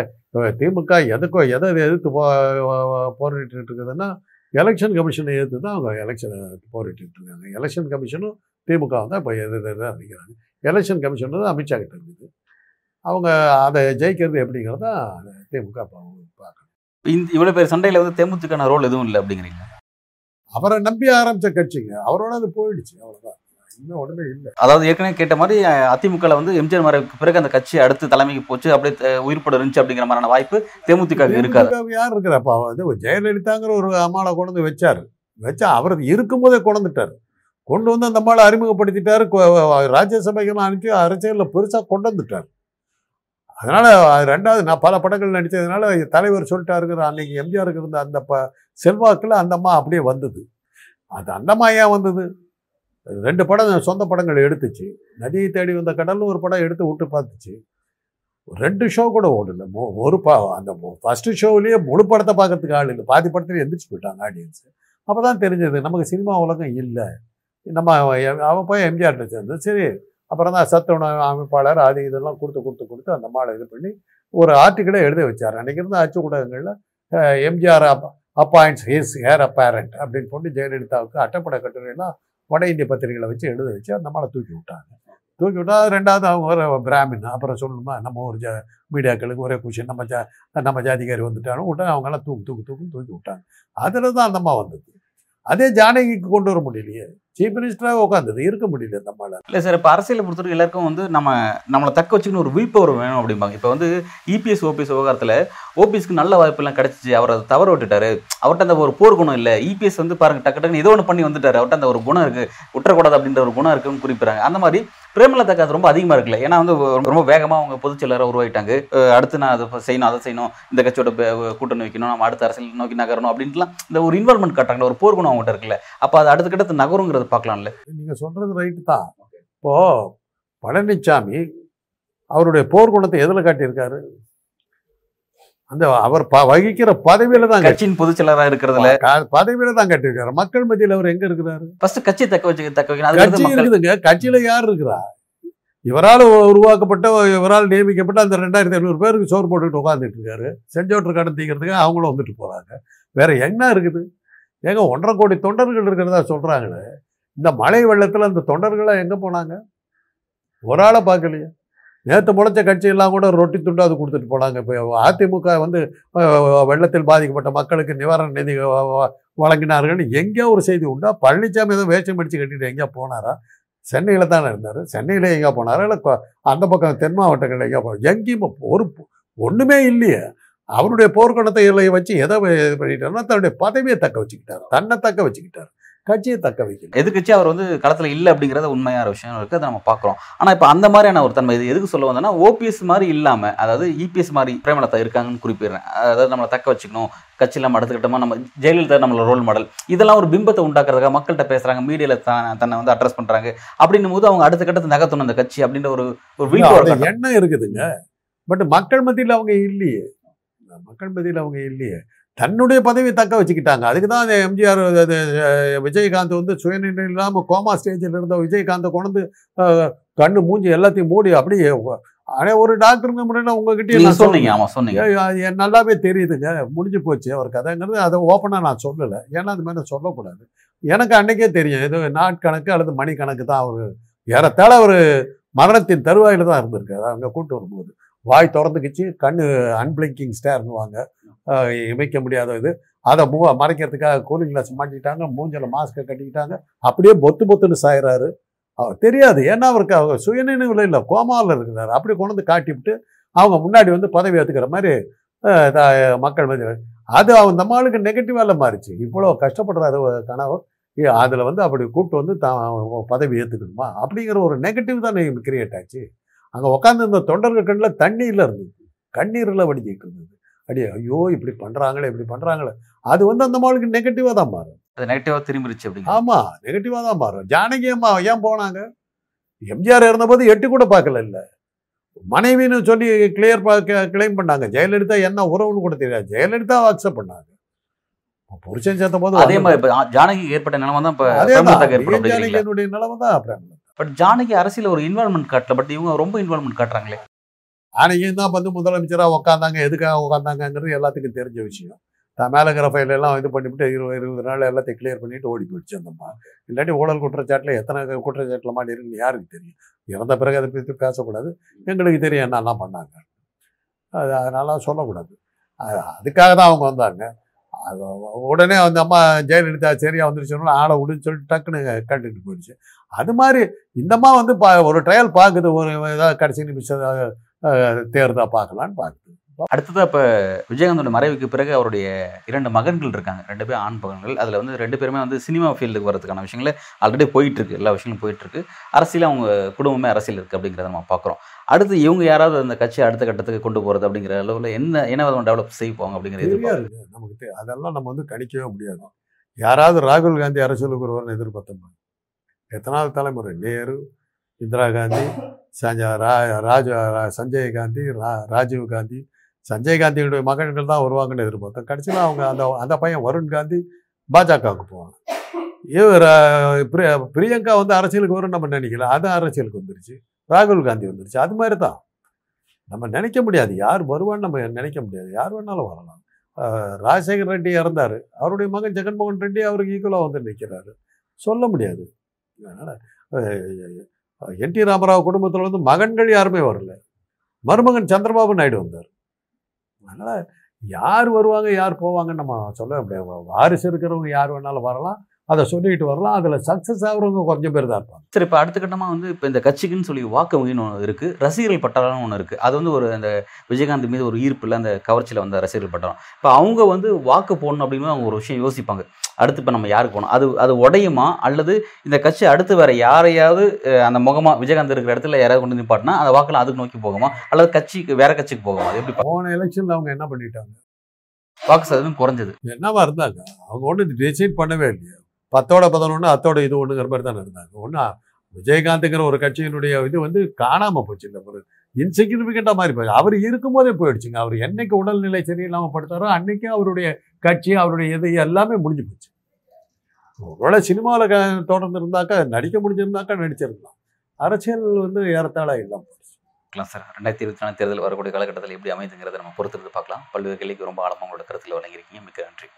திமுக எதுக்கோ எதை எதிர்த்து போ போராடிட்டு இருக்குதுன்னா எலெக்ஷன் கமிஷனை எதிர்த்து தான் அவங்க எலெக்ஷனை போராடிட்டு இருக்காங்க. எலெக்ஷன் கமிஷனும் திமுக தான் இப்போ எதிர்த்து தான் நிற்கிறாங்க எலெக்ஷன் கமிஷன் தான் அமித்ஷா கிட்ட இருக்குது. அவங்க அதை ஜெயிக்கிறது எப்படிங்கிறத திமுக பார்க்கணும். இந்த இவ்வளோ பேர் சண்டையில் வந்து தேமுதிகான ரோல் எதுவும் இல்லை அப்படிங்கிறீங்க அவரை நம்பி ஆரம்பிச்ச கட்சிங்க. அவரோட அது போயிடுச்சு அவ்வளோதான் இன்னும் உடனே இல்லை. அதாவது ஏற்கனவே கேட்ட மாதிரி அதிமுகவில் வந்து எம்ஜிஆர் மறைவுக்கு பிறகு அந்த கட்சி அடுத்து தலைமைக்கு போச்சு அப்படியே உயிர்ப்பட இருந்துச்சு அப்படிங்கிற மாதிரியான வாய்ப்பு தேமுதிக இருக்காது. யார் இருக்கிறப்பா வந்து ஜெயலலிதாங்கிற ஒரு அம்மாளை கொண்டு வந்து வச்சாரு. வச்சா அவர் இருக்கும்போதே கொண்டுட்டார் கொண்டு வந்து அந்த அம்மாளை அறிமுகப்படுத்திட்டாரு. கொ- ராஜ்யசபைக்கெல்லாம் அனுப்பி அரசியலில் பெருசாக கொண்டு வந்துட்டார். அதனால் ரெண்டாவது நான் பல படங்கள் நடித்ததுனால தலைவர் சொல்லிட்டாருங்கிற அன்றைக்கி எம்ஜிஆருக்கு இருந்த அந்த ப செல்வாக்கில் அந்த அம்மா அப்படியே வந்தது. அது அந்த அம்மா ஏன் வந்தது? ரெண்டு படம் சொந்த படங்கள் எடுத்துச்சு. நதியை தேடி வந்த கடல்னு ஒரு படம் எடுத்து விட்டு பார்த்துச்சு. ரெண்டு ஷோ கூட ஓடல. ஒரு பா அந்த ஃபஸ்ட்டு ஷோவிலேயே முழு படத்தை பார்க்கறதுக்கு ஆள் இல்லை. பாதி படத்துல எந்திரிச்சு போயிட்டாங்க ஆடியன்ஸு அப்போ தான் தெரிஞ்சது நமக்கு சினிமா உலகம் இல்லை. நம்ம அவன் போய் எம்ஜிஆர்கிட்ட சேர்ந்து சரி அப்புறம் தான் சத்து உணவு அமைப்பாளர் அது இதெல்லாம் கொடுத்து கொடுத்து கொடுத்து அந்த மாலை இது பண்ணி ஒரு ஆர்டிக்கிளே எழுத வச்சார். அன்றைக்கி இருந்த அச்சு ஊடகங்களில் MGR up appoints his heir apparent அப்படின்னு போட்டு ஜெயலலிதாவுக்கு அட்டப்பட கட்டுரையெல்லாம் வட இந்திய பத்திரிகைகளை வச்சு எழுத வச்சு அந்த மாலை தூக்கி விட்டாங்க. தூக்கி விட்டா ரெண்டாவது அவங்க ஒரு பிராமின் அப்புறம் சொல்லணுமா நம்ம ஒரு ஜ மீடியாக்களுக்கு ஒரே குஷன் நம்ம ஜா நம்ம ஜாதிகாரி வந்துட்டாலும் விட்டா அவங்கெல்லாம் தூக்கு தூக்கு தூக்கு தூக்கி விட்டாங்க. அதில் தான் அந்தம்மா வந்தது. அதே ஜானகிக்கு கொண்டு வர முடியலையே. சீஃப் மினிஸ்டராக உட்காந்தது இருக்க முடியல நம்மளால் இல்லை சார் இப்போ அரசியலை பொறுத்தவரைக்கும் எல்லாருக்கும் வந்து நம்ம நம்மளை தக்க வச்சுக்கணும் ஒரு வில் பவர் வேணும் அப்படிம்பாங்க. இப்போ வந்து இபிஎஸ் ஓபிஎஸ் விவகாரத்தில் ஓபிஎஸ்க்கு நல்ல வாய்ப்பெல்லாம் கிடச்சிச்சு. அவர் அதை தவற விட்டுட்டாரு. அவர்கிட்ட அந்த ஒரு போர் குணம் இல்லை. இபிஎஸ் வந்து பாருங்க டக்கு டக்குன்னு ஏதோ ஒன்று பண்ணி வந்துட்டார். அவர்கிட்ட அந்த ஒரு குணம் இருக்குது விட்டுறக்கூடாது அப்படின்ற ஒரு குணம் இருக்குன்னு குறிப்பிடுறாங்க. அந்த மாதிரி பிரேமலதாக்கு அது ரொம்ப அதிகமாக இருக்குல்ல. ஏன்னா வந்து ரொம்ப வேகமாக அவங்க பொதுச் செயலராக உருவாயிட்டாங்க. அடுத்து நான் அதை செய்யணும் அதை செய்யணும் இந்த கட்சியோட கூட்டணி வைக்கணும் நம்ம அடுத்த அரசியல் நோக்கி நகரணும் அப்படின்ட்டுலாம் இந்த ஒரு இன்வால்மெண்ட் காட்டுறாங்க ஒரு போர்க்குணம் அவங்ககிட்ட இருக்குல்ல. அப்போ அது அடுத்த கட்டத்து நகருங்கிறது பார்க்கலாம்ல. நீங்க சொல்றது ரைட்டு தான். இப்போது பழனிசாமி அவருடைய போர்க்குணத்தை எதுல காட்டியிருக்காரு? அந்த அவர் ப- வகிக்கிற பதவியில தான் கட்சியின் பொதுச் செயலராக இருக்கிறதுல பதவியில தான் கட்டியிருக்காரு. மக்கள் மத்தியில் அவர் எங்க இருக்கிறாரு? ஃபர்ஸ்ட் கட்சியை தக்க வச்சு தக்க வைக்கணும். கட்சி இருக்குதுங்க. கட்சியில யார் இருக்கிறா? இவரால் உருவாக்கப்பட்ட இவரால் நியமிக்கப்பட்ட அந்த ரெண்டாயிரத்தி ஐநூறு பேருக்கு சோறு போட்டுக்கிட்டு உட்காந்துட்டு இருக்காரு. செஞ்சோட்டர் கடன் தீக்கிறதுக்கு அவங்களும் வந்துட்டு போறாங்க. வேற என்ன இருக்குது? ஏங்க ஒன்றரை கோடி தொண்டர்கள் இருக்கிறதா சொல்றாங்களே. இந்த மழை வெள்ளத்துல அந்த தொண்டர்களா எங்க போனாங்க? ஒரு ஆளை பார்க்கலையே. நேற்று முளைச்ச கட்சியெல்லாம் கூட ரொட்டி துண்டு அது கொடுத்துட்டு போனாங்க. இப்போ அதிமுக வந்து வெள்ளத்தில் பாதிக்கப்பட்ட மக்களுக்கு நிவாரண நிதி வழங்கினார்கள் எங்கேயோ ஒரு செய்தி உண்டா? பழனிசாமி எதுவும் வேஷம் அடித்து கட்டிட்டு எங்கேயா போனாரா? சென்னையில் தானே இருந்தார். சென்னையில் எங்கேயா போனாரா? இல்லை அந்த பக்கம் தென் மாவட்டங்களில் எங்கேயா போனார்? எங்கேயும் ஒரு ஒன்றுமே இல்லையே. அவருடைய போர்க்குணத்தை வச்சு எதை இது பண்ணிட்டாருன்னா தன்னுடைய பதவியை தக்க வச்சுக்கிட்டார். தன்னை தக்க வச்சுக்கிட்டார். கட்சியை தக்க வைக்கல எதிர்க்கட்சி அவர் வந்து களத்துல இல்ல அப்படிங்கறத உண்மையான விஷயம் இருக்கு அதை நம்ம பார்க்குறோம். ஆனா இப்போ அந்த மாதிரியான ஒரு தன்மை இது எதுக்கு சொல்ல வந்தேன்னா ஓபிஎஸ் மாதிரி இல்லாம அதாவது இபிஎஸ் மாதிரி பிரேமலதா இருக்காங்கன்னு குறிப்பிடுறேன். அதாவது நம்மளை தக்க வச்சுக்கணும் கட்சியில் நம்ம அடுத்துக்கிட்டோமா நம்ம ஜெயலலிதா நம்மளோட ரோல் மாடல் இதெல்லாம் ஒரு பிம்பத்தை உண்டாக்குறதுக்காக மக்கள்கிட்ட பேசுறாங்க மீடியால தன்னை வந்து அட்ரஸ் பண்றாங்க. அப்படின்னும் போது அவங்க அடுத்த கட்டத்தை நகர்த்தணும் அந்த கட்சி அப்படின்ற ஒரு ஒரு விழிப்புணர்வு எண்ணம் இருக்குதுங்க. பட் மக்கள் மத்தியில் அவங்க இல்லையே. மக்கள் மத்தியில் அவங்க இல்லையே. தன்னுடைய பதவியை தக்க வச்சுக்கிட்டாங்க. அதுக்கு தான் எம்ஜிஆர் விஜயகாந்த் வந்து சுயநிலை இல்லாமல் கோமா ஸ்டேஜில் இருந்த விஜயகாந்தை கொண்டு கண்ணு மூஞ்சி எல்லாத்தையும் மூடி அப்படியே ஆனால் ஒரு டாக்டருங்க முறையில் உங்ககிட்ட சொன்னீங்க. சொன்னீங்க. நல்லாவே தெரியுதுங்க. முடிஞ்சு போச்சு. அவர் கதைங்கிறது அதை ஓப்பனாக நான் சொல்லலை. ஏன்னா அது மாதிரி சொல்லக்கூடாது. எனக்கு அன்னைக்கே தெரியும். ஏதோ நாட்கணக்கு அல்லது மணி கணக்கு தான் அவர் ஏறத்தாழ அவர் மரணத்தின் தருவாயில் தான் இருந்திருக்காரு. அங்கே கூட்டு வரும்போது. வாய் திறந்துக்கிச்சு கண்ணு அன்பிளிங்கிங் ஸ்டேர்னுவாங்க இமைக்க முடியாத இது. அதை மூ மறைக்கிறதுக்காக கூலிங் கிளாஸ் மாட்டிக்கிட்டாங்க மூஞ்சில் மாஸ்க்கை கட்டிக்கிட்டாங்க. அப்படியே பொத்து பொத்துன்னு சாயிறாரு. அவர் தெரியாது. ஏன்னா அவருக்கு அவர் சுயநினைவில் இல்லை. கோமாவில் இருக்கிறார். அப்படி கொண்டு வந்து காட்டிவிட்டு அவங்க முன்னாடி வந்து பதவி ஏற்றுக்கிற மாதிரி மக்கள் மத்தியில் அது அந்த அம்மாளுக்கு நெகட்டிவாக மாறிச்சு. இவ்வளோ கஷ்டப்படுறாரு ஒரு கணவர். அதில் வந்து அப்படி கூப்பிட்டு வந்து தான் பதவி ஏற்றுக்கணுமா அப்படிங்கிற ஒரு நெகட்டிவ் தான் கிரியேட் ஆச்சு. அங்கே உட்காந்து இந்த தொண்டர்கள் கண்ணில் தண்ணீரில் இருந்தது. கண்ணீரில் வடிஞ்சிட்டு இருந்தது. அடியே ஐயோ இப்படி பண்ணுறாங்களே இப்படி பண்ணுறாங்களே அது வந்து அந்த அம்மாளுக்கு நெகட்டிவாக தான் மாறும். அது நெகட்டிவா திரும்பிருச்சு அப்படிங்க ஆமாம் நெகட்டிவாக தான் மாறும். ஜானகி அம்மா ஏன் போனாங்க? எம்ஜிஆர் இருந்தபோது எட்டி கூட பார்க்கல இல்லை. மனைவின்னு சொல்லி கிளியர் கிளைம் பண்ணாங்க. ஜெயலலிதா என்ன உறவுன்னு கூட தெரியாது. ஜெயலலிதா அக்செப்ட் பண்ணாங்க. புருஷன் சேர்த்த போது அதே மாதிரி ஜானகிக்கு ஏற்பட்ட நிலைமை தான் அதே ஜானகியனுடைய நிலைமை தான் அப்புறம் பட் ஜானகி அரசியல் ஒரு இன்வால்மெண்ட் காட்டல பட் இவங்க ரொம்ப இன்வால்மெண்ட் காட்டுறாங்களே. ஜானகியும் தான் வந்து முதலமைச்சராக உட்காந்தாங்க எதுக்காக உட்காந்தாங்கங்கிறது எல்லாத்துக்கும் தெரிஞ்ச விஷயம். தான் மேலே இருக்கிற ஃபைல் எல்லாம் இது பண்ணிவிட்டு இருபது இருபது நாள் எல்லாத்தையும் கிளியர் பண்ணிட்டு ஓடி போயிடுச்சு அந்தம்மா இல்லாட்டி ஊழல் குற்றச்சாட்டில் எத்தனை குற்றச்சாட்டில் மாட்டி இருக்குன்னு யாருக்கு தெரியும்? இறந்த பிறகு அதை பற்றி பேசக்கூடாது. எங்களுக்கு தெரியும் என்னெல்லாம் பண்ணாங்க. அது அதனால சொல்லக்கூடாது. அது- அதுக்காக தான் அவங்க வந்தாங்க. உடனே அந்த அம்மா ஜெயலலிதா சரியாக வந்துருச்சுன்னா ஆளை விடுன்னு சொல்லிட்டு டக்குன்னு கண்டுட்டு போயிடுச்சு. அது மாதிரி இந்தம்மா வந்து பா ஒரு ட்ரையல் பார்க்குது ஒரு ஏதாவது கடைசி நிமிஷம் தேர்தா பார்க்கலான்னு பார்க்குது. அடுத்ததாக இப்போ விஜயகாந்தோட மறைவுக்கு பிறகு அவருடைய இரண்டு மகன்கள் இருக்காங்க. ரெண்டு பேரும் ஆண் மகன்கள். அதுல வந்து ரெண்டு பேருமே வந்து சினிமா ஃபீல்டுக்கு வரதுக்கான விஷயங்கள் ஆல்ரெடி போயிட்டு இருக்கு எல்லா விஷயங்களும் போயிட்டு இருக்கு அரசியல் அவங்க குடும்பமே அரசியல் இருக்கு அப்படிங்கிறத நம்ம பார்க்குறோம் அடுத்து இவங்க யாராவது அந்த கட்சியை அடுத்த கட்டத்துக்கு கொண்டு போறது அப்படிங்கிற அளவுல என்ன என்ன விதமாக டெவலப் செய்வாங்க அப்படிங்கிற நிறையா நமக்கு அதெல்லாம் நம்ம வந்து கணிக்கவே முடியாது. யாராவது ராகுல் காந்தி அரசியலுக்கு ஒருவர்னு எதிர்பார்த்தோம் எத்தனாவது தலைமுறை? நேரு இந்திரா காந்தி சஞ்ச ரா ராஜ சஞ்சய் காந்தி ரா ராஜீவ் காந்தி சஞ்சய் காந்தியுடைய மகன்கள் தான் வருவாங்கன்னு எதிர்பார்த்தோம். கடைசியில் அவங்க அந்த அந்த பையன் வருண் காந்தி பாஜகவுக்கு போவாங்க இவர் பிரியங்கா வந்து அரசியலுக்கு வரும்னு நம்ம நினைக்கல. அது அரசியலுக்கு வந்துருச்சு. ராகுல் காந்தி வந்துருச்சு. அது மாதிரி தான் நம்ம நினைக்க முடியாது. யார் வருவான்னு நம்ம நினைக்க முடியாது. யார் வேணாலும் வரலாம். ராஜசேகர் ரெட்டி இறந்தார். அவருடைய மகன் ஜெகன்மோகன் ரெட்டி அவருக்கு ஈக்குவலாக வந்து நிற்கிறாரு சொல்ல முடியாது. அதனால் என் டி ராமராவ் குடும்பத்தில் வந்து மகன்கள் யாருமே வரல. மருமகன் சந்திரபாபு நாயுடு வந்தார். அதனால் யார் வருவாங்க யார் போவாங்கன்னு நம்ம சொல்ல முடியாது. வாரிசு இருக்கிறவங்க யார் வேணாலும் வரலாம். அதை சொல்லிட்டு வரலாம். அதில் சக்ஸஸ் ஆகுறவங்க கொஞ்சம் பேர் தான் இருப்பாங்க. சரி இப்போ அடுத்த கட்டமாக வந்து இப்போ இந்த கட்சிக்குன்னு சொல்லி வாக்கு வங்கின்னு ஒன்று இருக்குது ரசிகர்கள் பட்டாளம்னு ஒன்று இருக்குது அது வந்து ஒரு அந்த விஜயகாந்த் மீது ஒரு ஈர்ப்பில் அந்த கவர்ச்சியில் வந்த ரசிகர்கள் பட்டாளம். இப்போ அவங்க வந்து வாக்கு போடணும் அப்படின்னு அவங்க ஒரு விஷயம் யோசிப்பாங்க. அடுத்து இப்போ நம்ம யாருக்கு போகணும்? அது அது உடையுமா? அல்லது இந்த கட்சி அடுத்து வேற யாரையாவது அந்த முகமா விஜயகாந்த் இருக்கிற இடத்துல யாராவது கொண்டு நிப்பாட்டினா அந்த வாக்கெல்லாம் அதுக்கு நோக்கி போகுமா? அல்லது கட்சிக்கு வேற கட்சிக்கு போகுமா? எப்படி போன எலெக்ஷனில் அவங்க என்ன பண்ணிட்டாங்க? வாக்கு சதவீதம் குறைஞ்சது. என்னவா இருந்தாங்க? அவங்க ஒன்றும் டிசைட் பண்ணவே இல்லையா. பத்தோட பதினொன்று அத்தோட இது ஒன்றுங்கிற மாதிரி தான் இருந்தாங்க. ஒன்றா விஜயகாந்துங்கிற ஒரு கட்சியினுடைய இது வந்து காணாமல் போச்சு இந்த இன்சிக்னிஃபிகண்ட்டாக மாதிரி போச்சு அவர் இருக்கும்போதே போயிடுச்சுங்க. அவர் என்னைக்கு உடல்நிலை சரியில்லாமல் படுத்தாரோ அன்னைக்கே அவருடைய கட்சி அவருடைய இது எல்லாமே முடிஞ்சு போச்சு. ஒருவேளை சினிமாவில் க தொடர்ந்து இருந்தாக்கா நடிக்க முடிஞ்சிருந்தாக்கா நடிச்சிருக்கலாம். அரசியல் வந்து ஏறத்தாழ இல்லாமல் போச்சு பார்க்கலாம் சார். ரெண்டாயிரத்தி இருபத்தி நாலு தேர்தல் வரக்கூடிய காலகட்டத்தில் எப்படி அமைதுங்கிறத நம்ம பொறுத்திருந்து பார்க்கலாம். பல்வேறு கேள்விக்கு ரொம்ப ஆழமாக உங்களோட கருத்தில் வழங்கியிருக்கீங்க. மிக்க நன்றி.